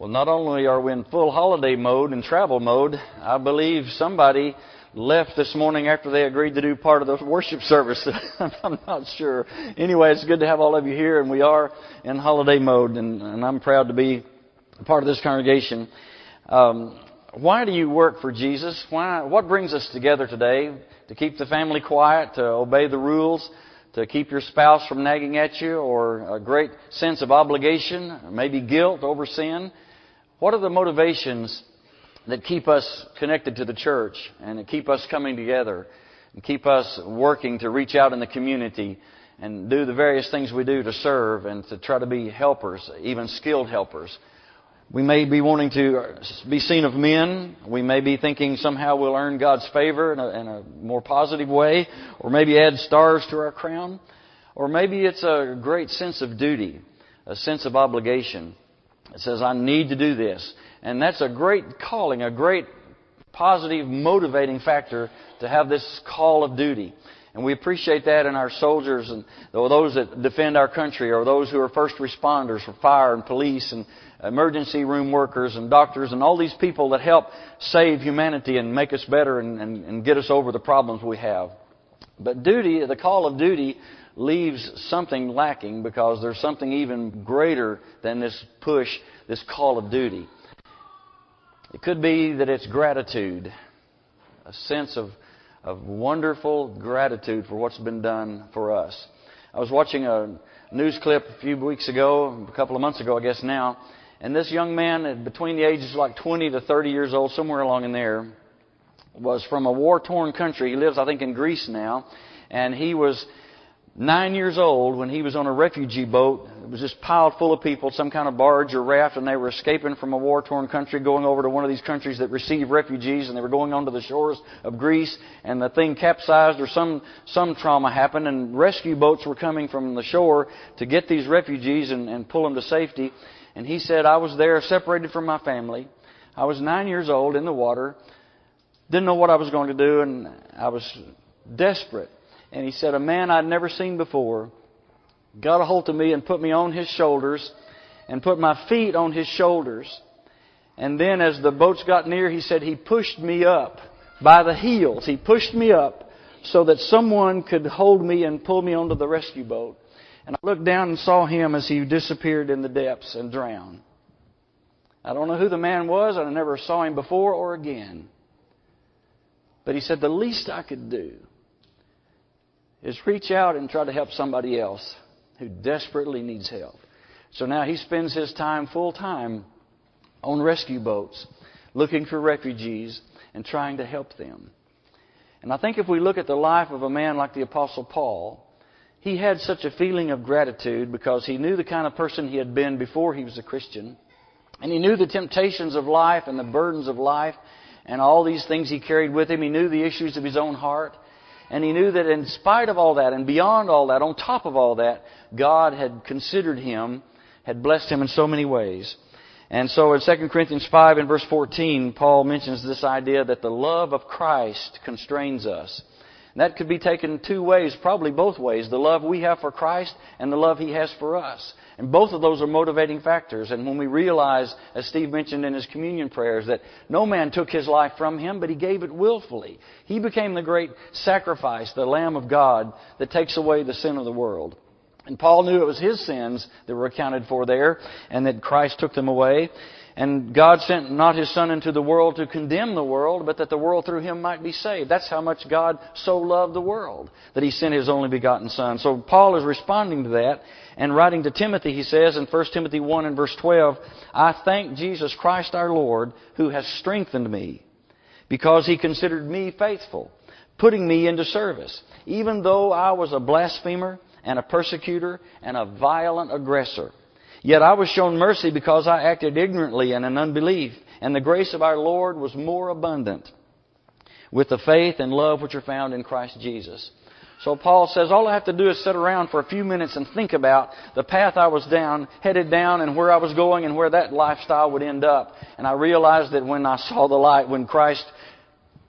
Well, not only are we in full holiday mode and travel mode, I believe somebody left this morning after they agreed to do part of the worship service. I'm not sure. Anyway, it's good to have all of you here, and we are in holiday mode, and, and I'm proud to be a part of this congregation. Um, why do you work for Jesus? Why? What brings us together today? To keep the family quiet, to obey the rules, to keep your spouse from nagging at you, or a great sense of obligation, maybe guilt over sin. What are the motivations that keep us connected to the church and that keep us coming together and keep us working to reach out in the community and do the various things we do to serve and to try to be helpers, even skilled helpers? We may be wanting to be seen of men. We may be thinking somehow we'll earn God's favor in a, in a more positive way, or maybe add stars to our crown. Or maybe it's a great sense of duty, a sense of obligation. It says, I need to do this. And that's a great calling, a great positive motivating factor to have this call of duty. And we appreciate that in our soldiers and those that defend our country or those who are first responders for fire and police and emergency room workers and doctors and all these people that help save humanity and make us better and, and, and get us over the problems we have. But duty, the call of duty, leaves something lacking because there's something even greater than this push, this call of duty. It could be that it's gratitude, a sense of, of wonderful gratitude for what's been done for us. I was watching a news clip a few weeks ago, a couple of months ago, I guess now, and this young man, between the ages of like 20 to 30 years old, somewhere along in there, was from a war torn country. He lives, I think, in Greece now. And he was nine years old when he was on a refugee boat. It was just piled full of people, some kind of barge or raft, and they were escaping from a war torn country, going over to one of these countries that receive refugees, and they were going onto the shores of Greece, and the thing capsized or some, some trauma happened, and rescue boats were coming from the shore to get these refugees and, and pull them to safety. And he said, I was there separated from my family. I was nine years old in the water, didn't know what I was going to do, and I was desperate and he said, A man I'd never seen before got a hold of me and put me on his shoulders and put my feet on his shoulders. And then as the boats got near, he said he pushed me up by the heels. He pushed me up so that someone could hold me and pull me onto the rescue boat. And I looked down and saw him as he disappeared in the depths and drowned. I don't know who the man was, and I never saw him before or again. But he said, The least I could do is reach out and try to help somebody else who desperately needs help. So now he spends his time full time on rescue boats, looking for refugees and trying to help them. And I think if we look at the life of a man like the Apostle Paul, he had such a feeling of gratitude because he knew the kind of person he had been before he was a Christian. And he knew the temptations of life and the burdens of life and all these things he carried with him. He knew the issues of his own heart. And he knew that in spite of all that and beyond all that, on top of all that, God had considered him, had blessed him in so many ways. And so in 2 Corinthians 5 and verse 14, Paul mentions this idea that the love of Christ constrains us. That could be taken two ways, probably both ways. The love we have for Christ and the love He has for us. And both of those are motivating factors. And when we realize, as Steve mentioned in his communion prayers, that no man took his life from him, but he gave it willfully. He became the great sacrifice, the Lamb of God that takes away the sin of the world. And Paul knew it was his sins that were accounted for there, and that Christ took them away. And God sent not His Son into the world to condemn the world, but that the world through Him might be saved. That's how much God so loved the world, that He sent His only begotten Son. So Paul is responding to that, and writing to Timothy, he says in 1 Timothy 1 and verse 12, I thank Jesus Christ our Lord, who has strengthened me, because He considered me faithful, putting me into service, even though I was a blasphemer and a persecutor and a violent aggressor. Yet I was shown mercy because I acted ignorantly and in unbelief, and the grace of our Lord was more abundant with the faith and love which are found in Christ Jesus. So Paul says, all I have to do is sit around for a few minutes and think about the path I was down, headed down, and where I was going and where that lifestyle would end up. And I realized that when I saw the light, when Christ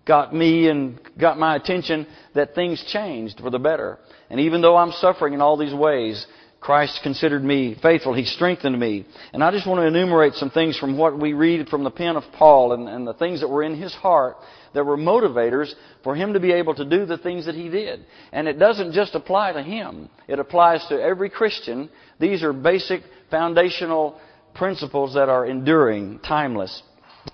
got me and got my attention, that things changed for the better. And even though I'm suffering in all these ways, Christ considered me faithful. He strengthened me. And I just want to enumerate some things from what we read from the pen of Paul and, and the things that were in his heart that were motivators for him to be able to do the things that he did. And it doesn't just apply to him. It applies to every Christian. These are basic foundational principles that are enduring, timeless.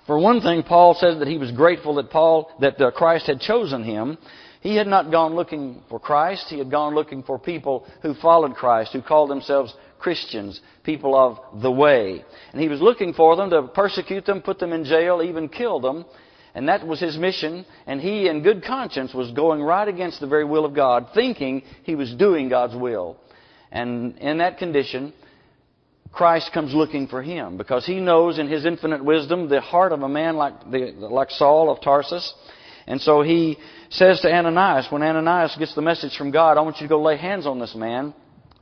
For one thing, Paul says that he was grateful that Paul, that uh, Christ had chosen him. He had not gone looking for Christ. He had gone looking for people who followed Christ, who called themselves Christians, people of the way. And he was looking for them to persecute them, put them in jail, even kill them. And that was his mission. And he, in good conscience, was going right against the very will of God, thinking he was doing God's will. And in that condition, Christ comes looking for him because he knows in his infinite wisdom the heart of a man like, the, like Saul of Tarsus. And so he says to Ananias, when Ananias gets the message from God, I want you to go lay hands on this man.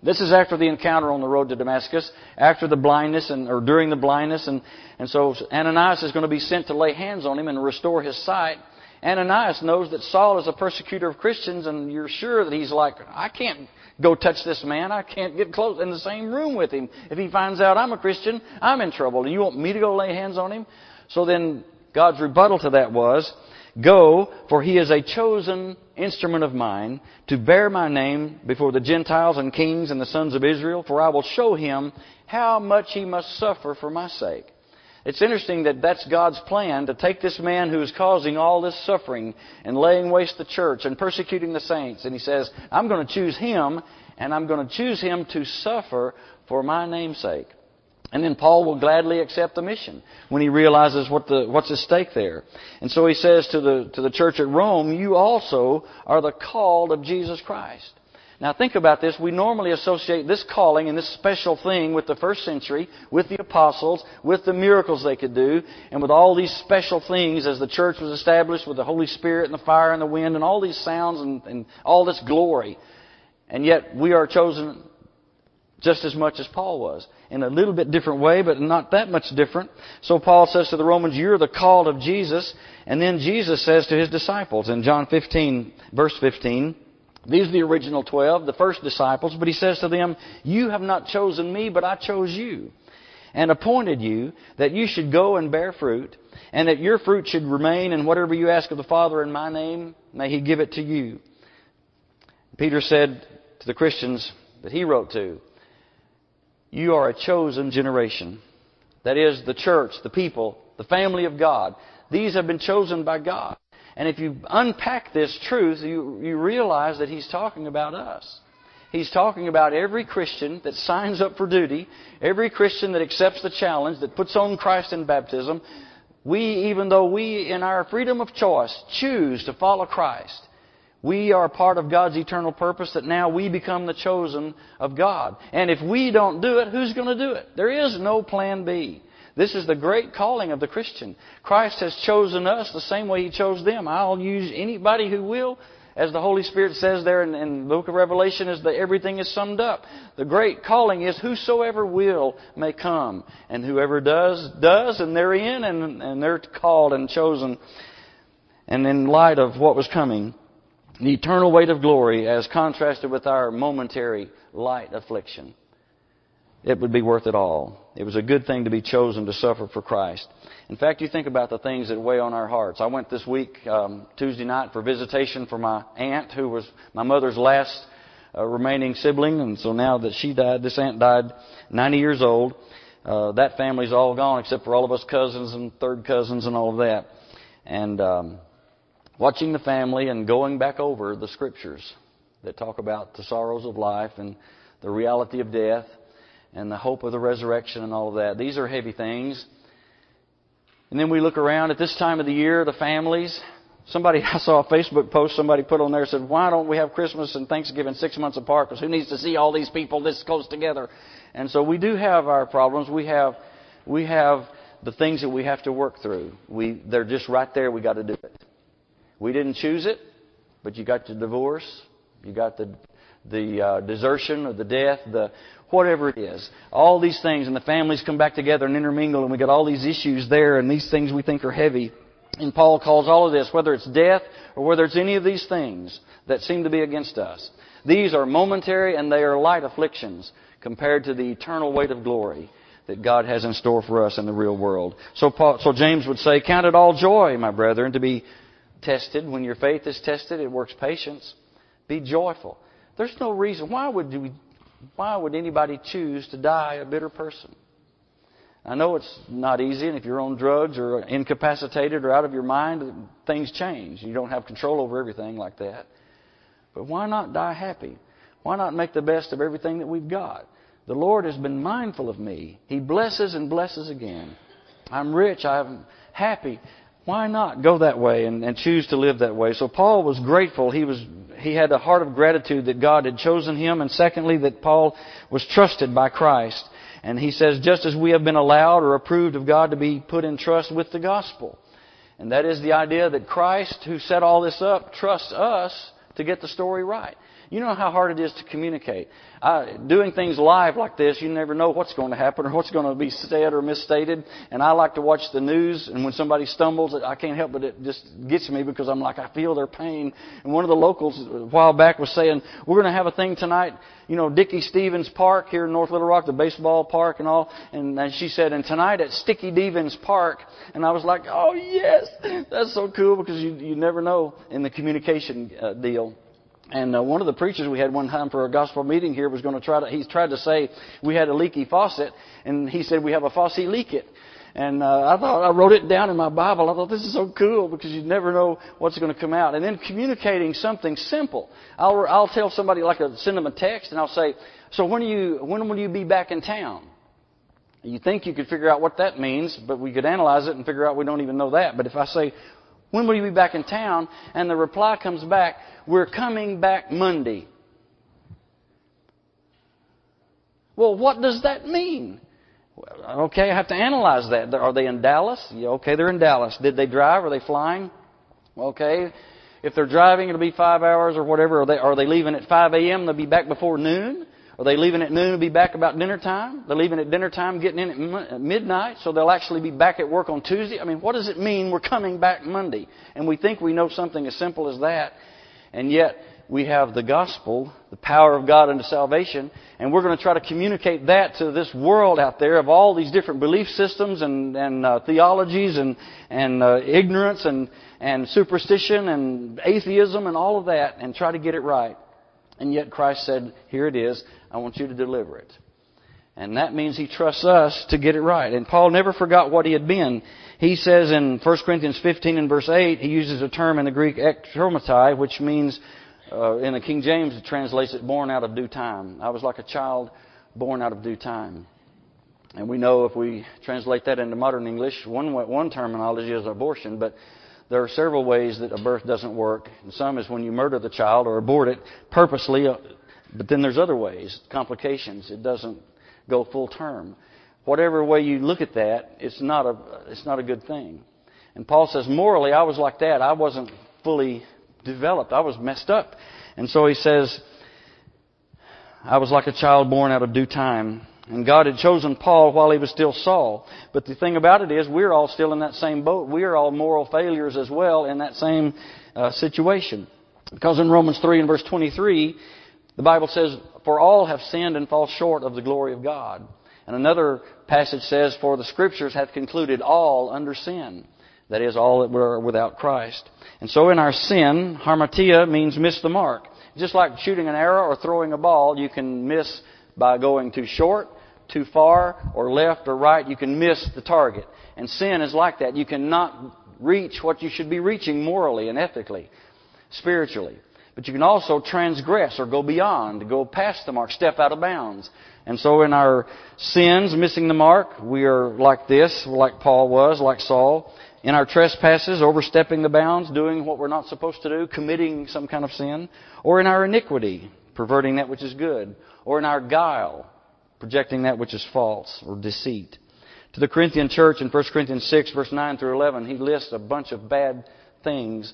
This is after the encounter on the road to Damascus, after the blindness and, or during the blindness. And, and so Ananias is going to be sent to lay hands on him and restore his sight. Ananias knows that Saul is a persecutor of Christians and you're sure that he's like, I can't go touch this man. I can't get close in the same room with him. If he finds out I'm a Christian, I'm in trouble. And you want me to go lay hands on him? So then God's rebuttal to that was, Go, for he is a chosen instrument of mine to bear my name before the Gentiles and kings and the sons of Israel, for I will show him how much he must suffer for my sake. It's interesting that that's God's plan to take this man who is causing all this suffering and laying waste the church and persecuting the saints. And he says, I'm going to choose him and I'm going to choose him to suffer for my name's sake. And then Paul will gladly accept the mission when he realizes what the, what's at stake there. And so he says to the, to the church at Rome, you also are the called of Jesus Christ. Now think about this. We normally associate this calling and this special thing with the first century, with the apostles, with the miracles they could do, and with all these special things as the church was established with the Holy Spirit and the fire and the wind and all these sounds and, and all this glory. And yet we are chosen just as much as Paul was. In a little bit different way, but not that much different. So Paul says to the Romans, You're the called of Jesus. And then Jesus says to his disciples in John 15, verse 15, these are the original twelve, the first disciples, but he says to them, You have not chosen me, but I chose you, and appointed you that you should go and bear fruit, and that your fruit should remain, and whatever you ask of the Father in my name, may he give it to you. Peter said to the Christians that he wrote to, You are a chosen generation. That is, the church, the people, the family of God. These have been chosen by God. And if you unpack this truth, you, you realize that he's talking about us. He's talking about every Christian that signs up for duty, every Christian that accepts the challenge, that puts on Christ in baptism. We, even though we, in our freedom of choice, choose to follow Christ, we are part of God's eternal purpose that now we become the chosen of God. And if we don't do it, who's going to do it? There is no plan B. This is the great calling of the Christian. Christ has chosen us the same way He chose them. I'll use anybody who will. As the Holy Spirit says there in, in the book of Revelation, is that everything is summed up. The great calling is whosoever will may come. And whoever does, does, and they're in, and, and they're called and chosen. And in light of what was coming, the eternal weight of glory as contrasted with our momentary light affliction it would be worth it all. It was a good thing to be chosen to suffer for Christ. In fact, you think about the things that weigh on our hearts. I went this week, um, Tuesday night, for visitation for my aunt, who was my mother's last uh, remaining sibling, and so now that she died, this aunt died 90 years old. Uh, that family's all gone except for all of us cousins and third cousins and all of that. And um, watching the family and going back over the scriptures that talk about the sorrows of life and the reality of death and the hope of the resurrection and all of that. These are heavy things. And then we look around at this time of the year, the families. Somebody, I saw a Facebook post somebody put on there said, why don't we have Christmas and Thanksgiving six months apart? Because who needs to see all these people this close together? And so we do have our problems. We have, we have the things that we have to work through. We, they're just right there. We got to do it. We didn't choose it, but you got the divorce. You got the, the uh, desertion or the death, the whatever it is. All these things, and the families come back together and intermingle, and we got all these issues there, and these things we think are heavy. And Paul calls all of this, whether it's death or whether it's any of these things that seem to be against us. These are momentary and they are light afflictions compared to the eternal weight of glory that God has in store for us in the real world. So, Paul, so James would say, Count it all joy, my brethren, to be tested. When your faith is tested, it works patience. Be joyful. There's no reason. Why would, we, why would anybody choose to die a bitter person? I know it's not easy, and if you're on drugs or incapacitated or out of your mind, things change. You don't have control over everything like that. But why not die happy? Why not make the best of everything that we've got? The Lord has been mindful of me. He blesses and blesses again. I'm rich. I'm happy. Why not go that way and, and choose to live that way? So Paul was grateful. He was he had a heart of gratitude that God had chosen him, and secondly that Paul was trusted by Christ. And he says, just as we have been allowed or approved of God to be put in trust with the gospel. And that is the idea that Christ, who set all this up, trusts us to get the story right. You know how hard it is to communicate. Doing things live like this, you never know what's going to happen or what's going to be said or misstated. And I like to watch the news, and when somebody stumbles, I can't help but it just gets me because I'm like, I feel their pain. And one of the locals a while back was saying, we're going to have a thing tonight, you know, Dickey-Stephens Park here in North Little Rock, the baseball park and all. And, and she said, and tonight at Sticky Stevens Park. And I was like, oh yes, that's so cool because you, you never know in the communication uh, deal. And uh, one of the preachers we had one time for a gospel meeting here was going to try to, he tried to say we had a leaky faucet, and he said we have a faucet leak it. And uh, I thought I wrote it down in my Bible. I thought this is so cool because you never know what's going to come out. And then communicating something simple. I'll I'll tell somebody like a, send them a text and I'll say, so when are you when will you be back in town? You think you could figure out what that means, but we could analyze it and figure out we don't even know that. But if I say, when will you be back in town? And the reply comes back, we're coming back Monday. Well, what does that mean? Okay, I have to analyze that. Are they in Dallas? Yeah, okay, they're in Dallas. Did they drive? Are they flying? Okay. If they're driving, it'll be five hours or whatever. Are they, are they leaving at 5 a.m.? They'll be back before noon? Are they leaving at noon and be back about dinner time? They're leaving at dinner time, getting in at midnight, so they'll actually be back at work on Tuesday. I mean, what does it mean we're coming back Monday? And we think we know something as simple as that, and yet we have the gospel, the power of God unto salvation, and we're going to try to communicate that to this world out there of all these different belief systems and, and uh, theologies and, and uh, ignorance and, and superstition and atheism and all of that, and try to get it right. And yet Christ said, Here it is. I want you to deliver it. And that means he trusts us to get it right. And Paul never forgot what he had been. He says in 1 Corinthians 15 and verse 8, he uses a term in the Greek ektromatai, which means, uh, in the King James, it translates it born out of due time. I was like a child born out of due time. And we know if we translate that into modern English, one, one terminology is abortion, but there are several ways that a birth doesn't work. And some is when you murder the child or abort it purposely, uh, but then there's other ways, complications. It doesn't go full term. Whatever way you look at that, it's not a, it's not a good thing. And Paul says, morally, I was like that. I wasn't fully developed. I was messed up. And so he says, I was like a child born out of due time. And God had chosen Paul while he was still Saul. But the thing about it is, we're all still in that same boat. We are all moral failures as well in that same uh, situation. Because in Romans 3 and verse 23, the Bible says, For all have sinned and fall short of the glory of God. And another passage says, For the Scriptures hath concluded all under sin. That is, all that were without Christ. And so in our sin, harmatia means miss the mark. Just like shooting an arrow or throwing a ball, you can miss by going too short too far or left or right, you can miss the target. And sin is like that. You cannot reach what you should be reaching morally and ethically, spiritually. But you can also transgress or go beyond, go past the mark, step out of bounds. And so in our sins, missing the mark, we are like this, like Paul was, like Saul. In our trespasses, overstepping the bounds, doing what we're not supposed to do, committing some kind of sin. Or in our iniquity, perverting that which is good. Or in our guile, projecting that which is false or deceit. To the Corinthian church in 1 Corinthians 6, verse 9 through 11, he lists a bunch of bad things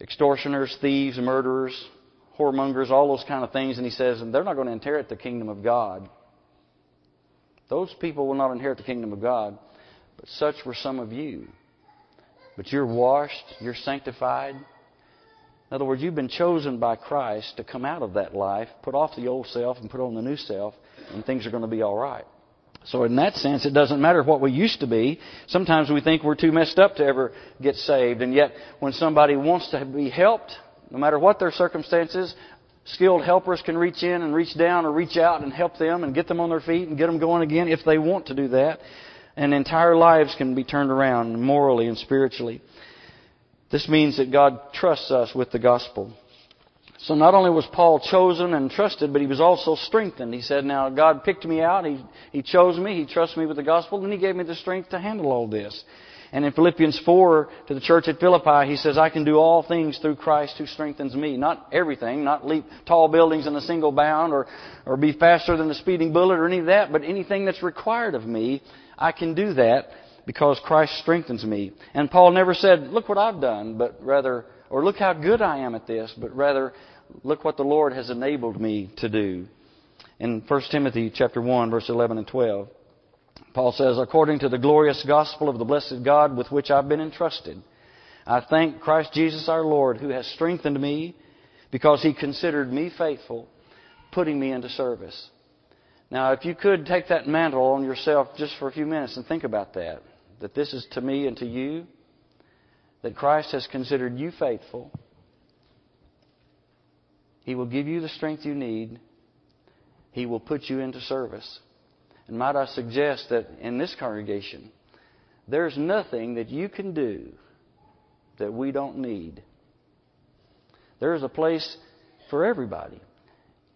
extortioners, thieves, murderers, whoremongers, all those kind of things. And he says, and they're not going to inherit the kingdom of God. Those people will not inherit the kingdom of God. But such were some of you. But you're washed, you're sanctified, In other words, you've been chosen by Christ to come out of that life, put off the old self, and put on the new self, and things are going to be all right. So in that sense, it doesn't matter what we used to be. Sometimes we think we're too messed up to ever get saved. And yet, when somebody wants to be helped, no matter what their circumstances, skilled helpers can reach in and reach down or reach out and help them and get them on their feet and get them going again if they want to do that. And entire lives can be turned around morally and spiritually. This means that God trusts us with the gospel. So not only was Paul chosen and trusted, but he was also strengthened. He said, Now God picked me out, He, he chose me, He trusted me with the gospel, and He gave me the strength to handle all this. And in Philippians 4 to the church at Philippi, he says, I can do all things through Christ who strengthens me. Not everything, not leap tall buildings in a single bound or, or be faster than a speeding bullet or any of that, but anything that's required of me, I can do that because Christ strengthens me. And Paul never said, look what I've done, but rather, or look how good I am at this, but rather, look what the Lord has enabled me to do. In 1 Timothy chapter 1 verse 11 and 12, Paul says, according to the glorious gospel of the blessed God with which I've been entrusted, I thank Christ Jesus our Lord who has strengthened me because he considered me faithful, putting me into service. Now, if you could take that mantle on yourself just for a few minutes and think about that, that this is to me and to you, that Christ has considered you faithful, He will give you the strength you need, He will put you into service. And might I suggest that in this congregation, there's nothing that you can do that we don't need. There is a place for everybody.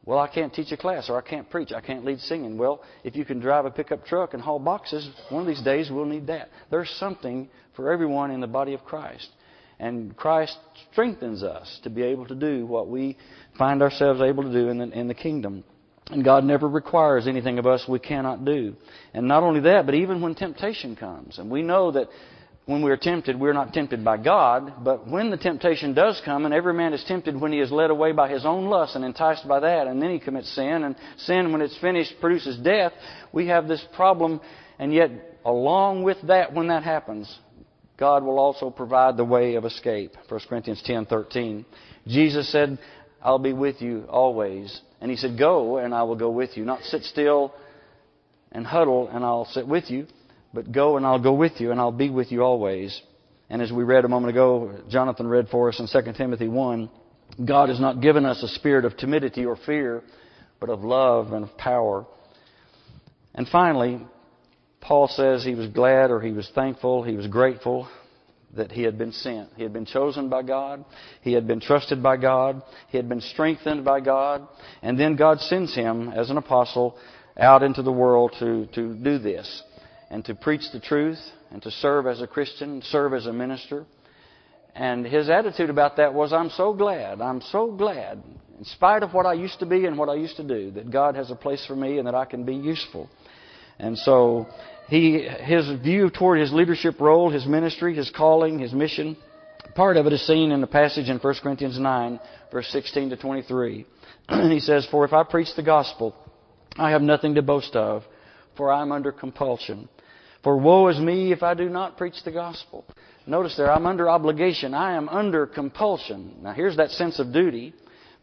Well, I can't teach a class, or I can't preach, I can't lead singing. Well, if you can drive a pickup truck and haul boxes, one of these days we'll need that. There's something for everyone in the body of Christ. And Christ strengthens us to be able to do what we find ourselves able to do in the, in the kingdom. And God never requires anything of us we cannot do. And not only that, but even when temptation comes, and we know that when we are tempted, we're not tempted by God, but when the temptation does come, and every man is tempted when he is led away by his own lust and enticed by that, and then he commits sin, and sin, when it's finished, produces death, we have this problem, and yet, along with that, when that happens, God will also provide the way of escape. 1 Corinthians 10:13. Jesus said, "I'll be with you always." And he said, "Go, and I will go with you." Not sit still and huddle, and I'll sit with you. But go and I'll go with you and I'll be with you always. And as we read a moment ago, Jonathan read for us in 2 Timothy 1, God has not given us a spirit of timidity or fear, but of love and of power. And finally, Paul says he was glad or he was thankful, he was grateful that he had been sent. He had been chosen by God. He had been trusted by God. He had been strengthened by God. And then God sends him as an apostle out into the world to, to do this and to preach the truth and to serve as a Christian, serve as a minister. And his attitude about that was, I'm so glad, I'm so glad, in spite of what I used to be and what I used to do, that God has a place for me and that I can be useful. And so he, his view toward his leadership role, his ministry, his calling, his mission, part of it is seen in the passage in 1 Corinthians 9, verse 16 to 23. he says, For if I preach the gospel, I have nothing to boast of, for I am under compulsion. For woe is me if I do not preach the gospel. Notice there, I'm under obligation. I am under compulsion. Now here's that sense of duty.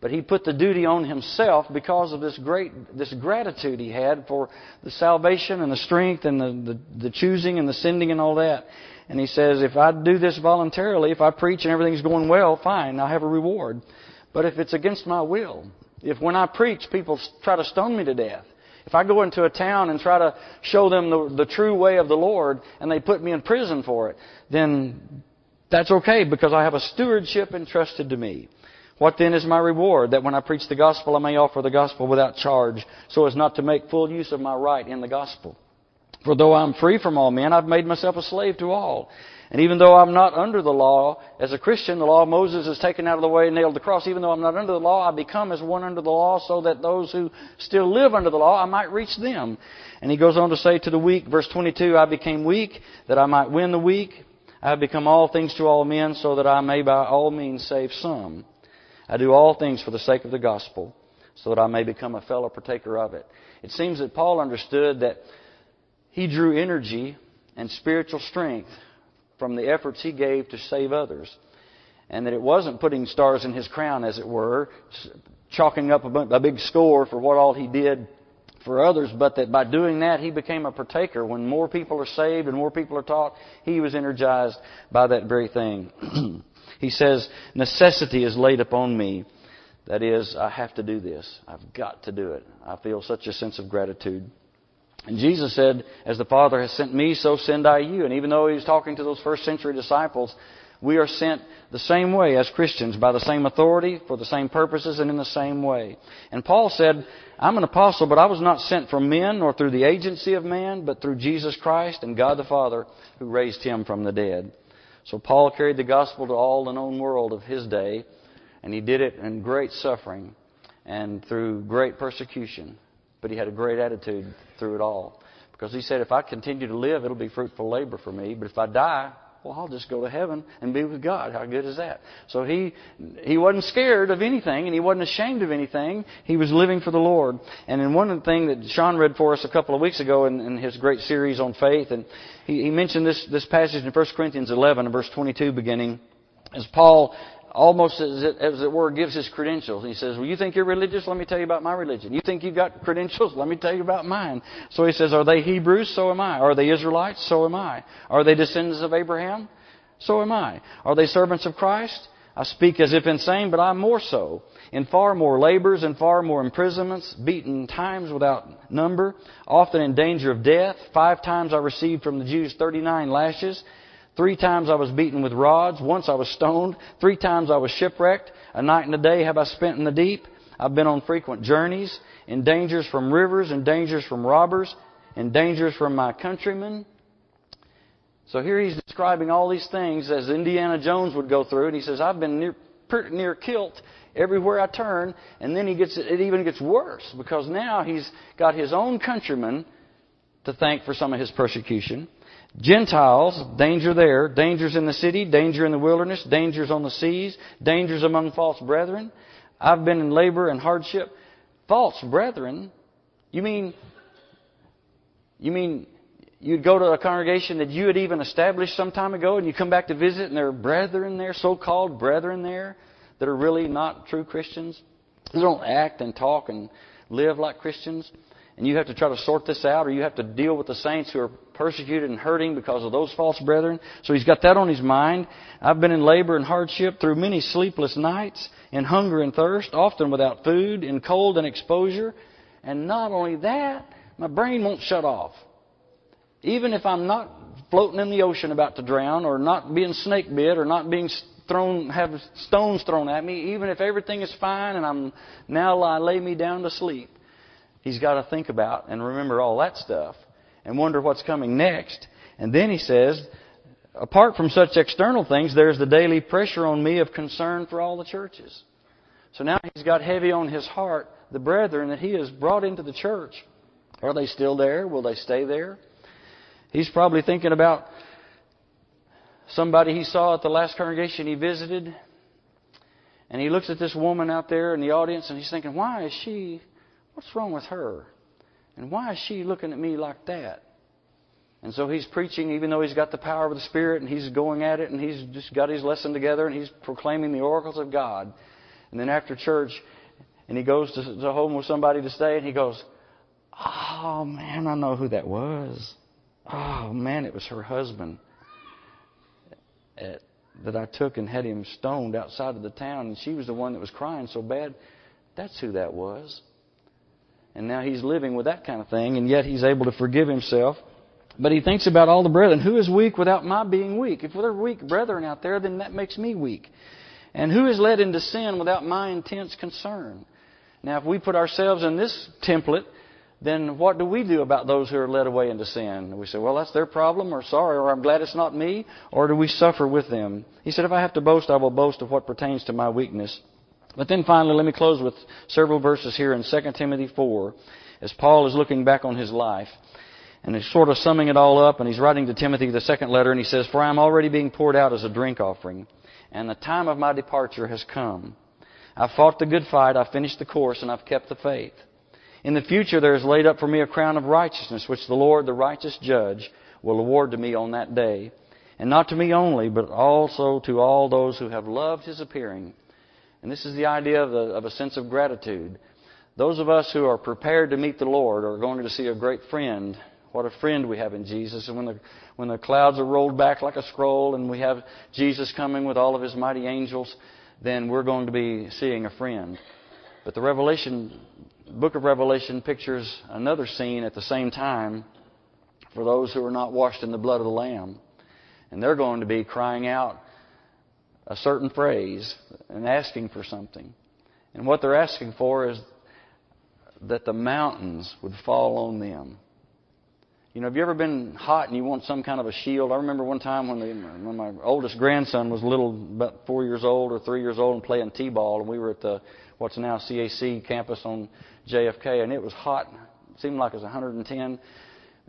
But he put the duty on himself because of this great, this gratitude he had for the salvation and the strength and the, the, the choosing and the sending and all that. And he says, if I do this voluntarily, if I preach and everything's going well, fine, I'll have a reward. But if it's against my will, if when I preach people try to stone me to death, if I go into a town and try to show them the, the true way of the Lord and they put me in prison for it, then that's okay because I have a stewardship entrusted to me. What then is my reward? That when I preach the gospel, I may offer the gospel without charge, so as not to make full use of my right in the gospel. For though I'm free from all men, I've made myself a slave to all. And even though I'm not under the law, as a Christian, the law of Moses is taken out of the way and nailed to the cross. Even though I'm not under the law, I become as one under the law so that those who still live under the law, I might reach them. And he goes on to say to the weak, verse 22, I became weak that I might win the weak. I have become all things to all men so that I may by all means save some. I do all things for the sake of the gospel so that I may become a fellow partaker of it. It seems that Paul understood that he drew energy and spiritual strength from the efforts he gave to save others. and that it wasn't putting stars in his crown, as it were, chalking up a big score for what all he did for others, but that by doing that he became a partaker. When more people are saved and more people are taught, he was energized by that very thing. he says, Necessity is laid upon me. That is, I have to do this. I've got to do it. I feel such a sense of gratitude. And Jesus said, As the Father has sent me, so send I you. And even though he was talking to those first century disciples, we are sent the same way as Christians, by the same authority, for the same purposes, and in the same way. And Paul said, I'm an apostle, but I was not sent from men, nor through the agency of man, but through Jesus Christ and God the Father, who raised him from the dead. So Paul carried the gospel to all the known world of his day, and he did it in great suffering and through great persecution. But he had a great attitude through it all. Because he said, if I continue to live, it'll be fruitful labor for me. But if I die, well, I'll just go to heaven and be with God. How good is that? So he, he wasn't scared of anything and he wasn't ashamed of anything. He was living for the Lord. And in one things that Sean read for us a couple of weeks ago in, in his great series on faith, and he, he mentioned this, this passage in 1 Corinthians 11 and verse 22 beginning, as Paul almost as it, as it were gives his credentials. He says, well, you think you're religious? Let me tell you about my religion. You think you've got credentials? Let me tell you about mine. So he says, are they Hebrews? So am I. Are they Israelites? So am I. Are they descendants of Abraham? So am I. Are they servants of Christ? I speak as if insane, but I'm more so. In far more labors and far more imprisonments, beaten times without number, often in danger of death. Five times I received from the Jews 39 lashes. Three times I was beaten with rods. Once I was stoned. Three times I was shipwrecked. A night and a day have I spent in the deep. I've been on frequent journeys, in dangers from rivers, in dangers from robbers, in dangers from my countrymen. So here he's describing all these things as Indiana Jones would go through, and he says, I've been near, pretty near killed everywhere I turn. And then he gets, it even gets worse because now he's got his own countrymen to thank for some of his persecution. Gentiles, danger there, dangers in the city, danger in the wilderness, dangers on the seas, dangers among false brethren. I've been in labor and hardship. False brethren? You mean, you mean you'd go to a congregation that you had even established some time ago and you come back to visit and there are brethren there, so-called brethren there, that are really not true Christians? They don't act and talk and live like Christians and you have to try to sort this out, or you have to deal with the saints who are persecuted and hurting because of those false brethren. So he's got that on his mind. I've been in labor and hardship through many sleepless nights, in hunger and thirst, often without food, in cold and exposure. And not only that, my brain won't shut off. Even if I'm not floating in the ocean about to drown, or not being snake bit, or not being thrown, have stones thrown at me, even if everything is fine and I'm now I lay me down to sleep, He's got to think about and remember all that stuff and wonder what's coming next. And then he says, apart from such external things, there's the daily pressure on me of concern for all the churches. So now he's got heavy on his heart the brethren that he has brought into the church. Are they still there? Will they stay there? He's probably thinking about somebody he saw at the last congregation he visited. And he looks at this woman out there in the audience and he's thinking, why is she What's wrong with her? And why is she looking at me like that? And so he's preaching, even though he's got the power of the Spirit and he's going at it and he's just got his lesson together and he's proclaiming the oracles of God. And then after church, and he goes to, to home with somebody to stay and he goes, Oh man, I know who that was. Oh man, it was her husband at, that I took and had him stoned outside of the town. And she was the one that was crying so bad. That's who that was. And now he's living with that kind of thing, and yet he's able to forgive himself. But he thinks about all the brethren. Who is weak without my being weak? If there are weak brethren out there, then that makes me weak. And who is led into sin without my intense concern? Now, if we put ourselves in this template, then what do we do about those who are led away into sin? We say, well, that's their problem, or sorry, or I'm glad it's not me, or do we suffer with them? He said, if I have to boast, I will boast of what pertains to my weakness. But then finally, let me close with several verses here in 2 Timothy 4 as Paul is looking back on his life. And he's sort of summing it all up, and he's writing to Timothy the second letter, and he says, For I am already being poured out as a drink offering, and the time of my departure has come. I've fought the good fight, I've finished the course, and I've kept the faith. In the future there is laid up for me a crown of righteousness, which the Lord, the righteous judge, will award to me on that day And not to me only, but also to all those who have loved his appearing. And this is the idea of, the, of a sense of gratitude. Those of us who are prepared to meet the Lord are going to see a great friend. What a friend we have in Jesus. And when the, when the clouds are rolled back like a scroll and we have Jesus coming with all of his mighty angels, then we're going to be seeing a friend. But the Revelation, book of Revelation pictures another scene at the same time for those who are not washed in the blood of the Lamb. And they're going to be crying out a certain phrase and asking for something. And what they're asking for is that the mountains would fall on them. You know, have you ever been hot and you want some kind of a shield? I remember one time when, the, when my oldest grandson was little, about four years old or three years old, and playing t-ball, and we were at the what's now CAC campus on JFK, and it was hot. It seemed like it was 110.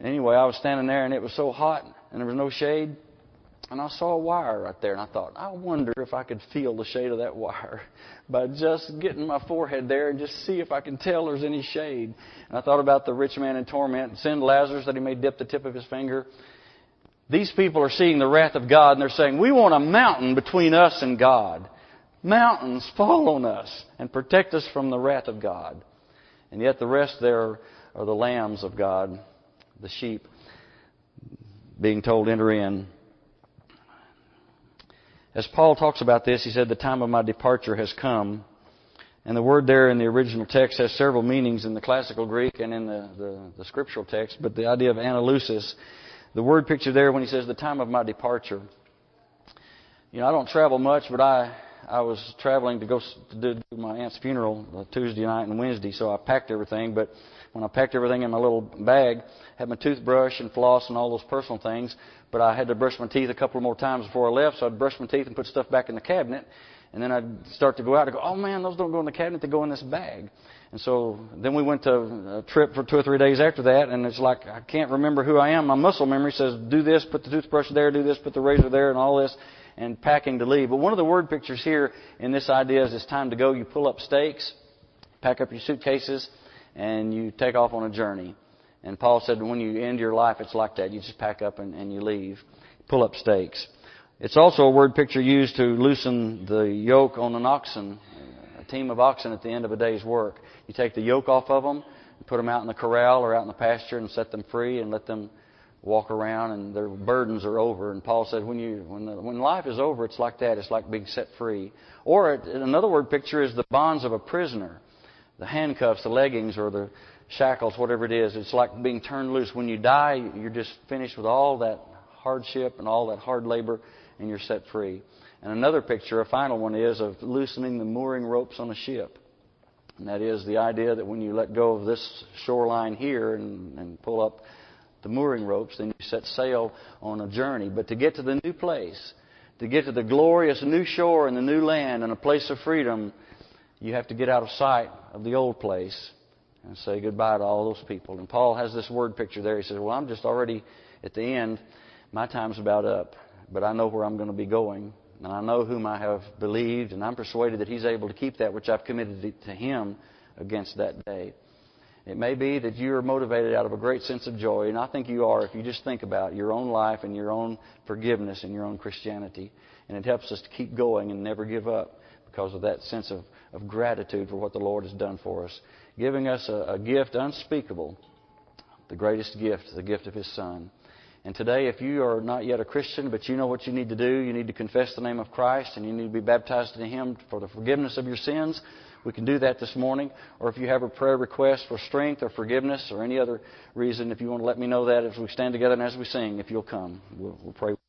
Anyway, I was standing there, and it was so hot, and there was no shade. And I saw a wire right there, and I thought, I wonder if I could feel the shade of that wire by just getting my forehead there and just see if I can tell there's any shade. And I thought about the rich man in torment, and send Lazarus that he may dip the tip of his finger. These people are seeing the wrath of God, and they're saying, We want a mountain between us and God. Mountains fall on us and protect us from the wrath of God. And yet the rest there are the lambs of God, the sheep, being told, Enter in. As Paul talks about this, he said, The time of my departure has come. And the word there in the original text has several meanings in the classical Greek and in the, the, the scriptural text, but the idea of analusis, the word picture there when he says, The time of my departure. You know, I don't travel much, but I, I was traveling to go to do my aunt's funeral uh, Tuesday night and Wednesday, so I packed everything. But when I packed everything in my little bag, had my toothbrush and floss and all those personal things, but I had to brush my teeth a couple more times before I left, so I'd brush my teeth and put stuff back in the cabinet. And then I'd start to go out and go, oh man, those don't go in the cabinet, they go in this bag. And so then we went to a trip for two or three days after that, and it's like I can't remember who I am. My muscle memory says, do this, put the toothbrush there, do this, put the razor there, and all this, and packing to leave. But one of the word pictures here in this idea is it's time to go. You pull up stakes, pack up your suitcases, and you take off on a journey. And Paul said, when you end your life, it's like that. You just pack up and, and you leave. Pull up stakes. It's also a word picture used to loosen the yoke on an oxen, a team of oxen at the end of a day's work. You take the yoke off of them, put them out in the corral or out in the pasture and set them free and let them walk around and their burdens are over. And Paul said, when you when the, when life is over, it's like that. It's like being set free. Or another word picture is the bonds of a prisoner, the handcuffs, the leggings, or the shackles, whatever it is. It's like being turned loose. When you die, you're just finished with all that hardship and all that hard labor, and you're set free. And another picture, a final one, is of loosening the mooring ropes on a ship. And that is the idea that when you let go of this shoreline here and, and pull up the mooring ropes, then you set sail on a journey. But to get to the new place, to get to the glorious new shore and the new land and a place of freedom, you have to get out of sight of the old place and say goodbye to all those people. And Paul has this word picture there. He says, Well, I'm just already at the end. My time's about up. But I know where I'm going to be going. And I know whom I have believed. And I'm persuaded that He's able to keep that which I've committed to Him against that day. It may be that you are motivated out of a great sense of joy, and I think you are if you just think about your own life and your own forgiveness and your own Christianity. And it helps us to keep going and never give up because of that sense of, of gratitude for what the Lord has done for us giving us a, a gift unspeakable, the greatest gift, the gift of His Son. And today, if you are not yet a Christian, but you know what you need to do, you need to confess the name of Christ and you need to be baptized in Him for the forgiveness of your sins. We can do that this morning. Or if you have a prayer request for strength or forgiveness or any other reason, if you want to let me know that as we stand together and as we sing, if you'll come, we'll, we'll pray.